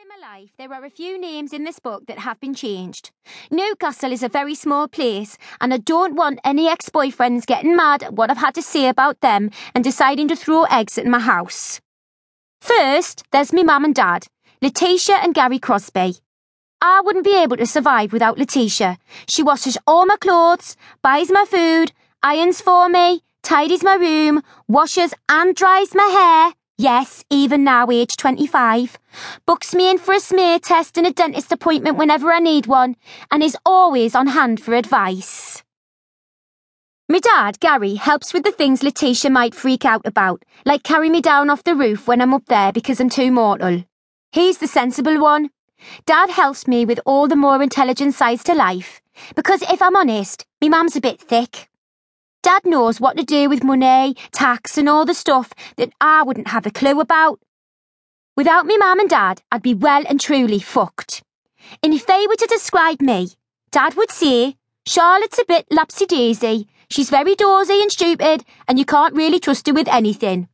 in my life, there are a few names in this book that have been changed. Newcastle is a very small place, and I don't want any ex boyfriends getting mad at what I've had to say about them and deciding to throw eggs at my house. First, there's me mum and dad, Letitia and Gary Crosby. I wouldn't be able to survive without Letitia. She washes all my clothes, buys my food, irons for me, tidies my room, washes and dries my hair Yes, even now, age 25. Books me in for a smear test and a dentist appointment whenever I need one, and is always on hand for advice. My dad, Gary, helps with the things Letitia might freak out about, like carry me down off the roof when I'm up there because I'm too mortal. He's the sensible one. Dad helps me with all the more intelligent sides to life, because if I'm honest, me mum's a bit thick. Dad knows what to do with money, tax, and all the stuff that I wouldn't have a clue about. Without me mum and dad, I'd be well and truly fucked. And if they were to describe me, Dad would say, Charlotte's a bit lapsy daisy. She's very dozy and stupid, and you can't really trust her with anything.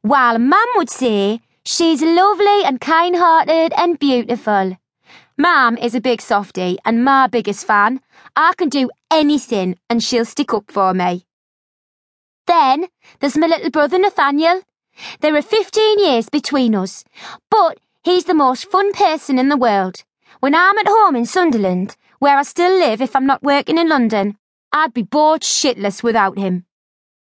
While Mum would say, she's lovely and kind hearted and beautiful. Mum is a big softie and my biggest fan. I can do anything and she'll stick up for me. Then there's my little brother Nathaniel. There are 15 years between us, but he's the most fun person in the world. When I'm at home in Sunderland, where I still live if I'm not working in London, I'd be bored shitless without him.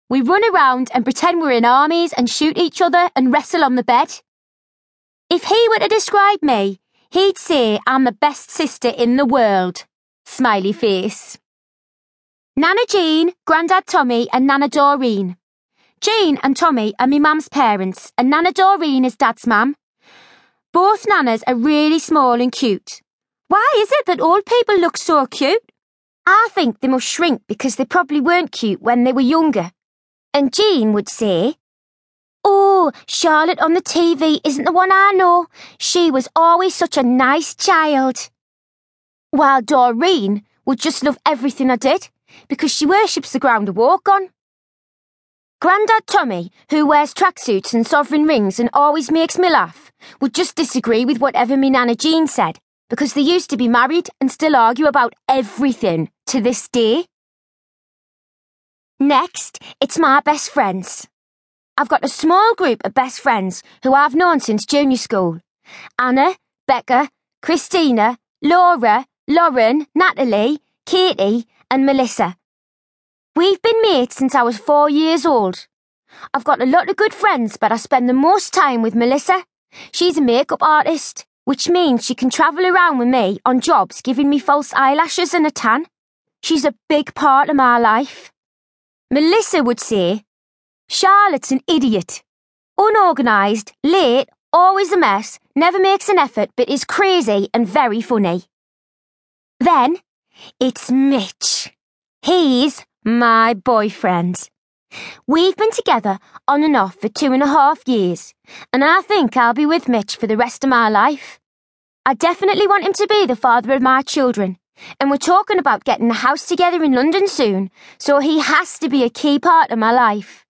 We run around and pretend we're in armies and shoot each other and wrestle on the bed. If he were to describe me, He'd say I'm the best sister in the world. Smiley face. Nana Jean, Grandad Tommy, and Nana Doreen. Jean and Tommy are me mum's parents, and Nana Doreen is Dad's mum. Both nanas are really small and cute. Why is it that old people look so cute? I think they must shrink because they probably weren't cute when they were younger. And Jean would say, Charlotte on the TV isn't the one I know. She was always such a nice child. While Doreen would just love everything I did because she worships the ground I walk on. Grandad Tommy, who wears tracksuits and sovereign rings and always makes me laugh, would just disagree with whatever me Nana Jean said because they used to be married and still argue about everything to this day. Next, it's my best friends. I've got a small group of best friends who I've known since junior school. Anna, Becca, Christina, Laura, Lauren, Natalie, Katie, and Melissa. We've been mates since I was four years old. I've got a lot of good friends, but I spend the most time with Melissa. She's a makeup artist, which means she can travel around with me on jobs giving me false eyelashes and a tan. She's a big part of my life. Melissa would say Charlotte's an idiot. Unorganised, late, always a mess, never makes an effort, but is crazy and very funny. Then, it's Mitch. He's my boyfriend. We've been together on and off for two and a half years, and I think I'll be with Mitch for the rest of my life. I definitely want him to be the father of my children, and we're talking about getting a house together in London soon, so he has to be a key part of my life.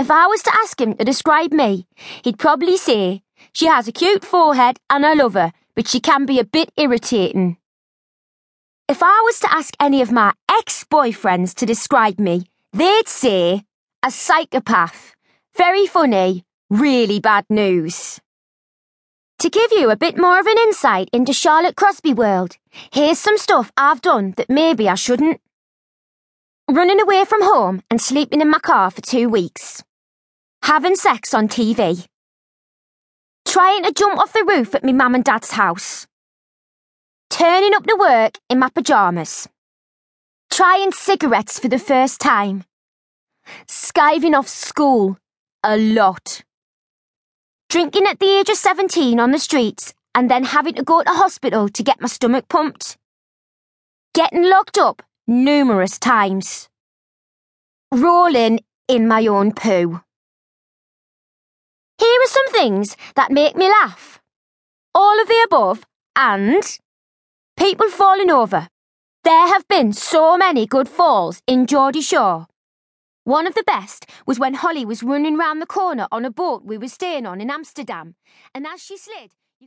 If I was to ask him to describe me, he'd probably say, She has a cute forehead and I love her, but she can be a bit irritating. If I was to ask any of my ex boyfriends to describe me, they'd say, A psychopath. Very funny, really bad news. To give you a bit more of an insight into Charlotte Crosby world, here's some stuff I've done that maybe I shouldn't. Running away from home and sleeping in my car for two weeks. Having sex on TV. Trying to jump off the roof at me mum and dad's house. Turning up to work in my pyjamas. Trying cigarettes for the first time. Skiving off school. A lot. Drinking at the age of 17 on the streets and then having to go to hospital to get my stomach pumped. Getting locked up numerous times. Rolling in my own poo. Some things that make me laugh. All of the above and people falling over. There have been so many good falls in Geordie Shore. One of the best was when Holly was running round the corner on a boat we were staying on in Amsterdam, and as she slid,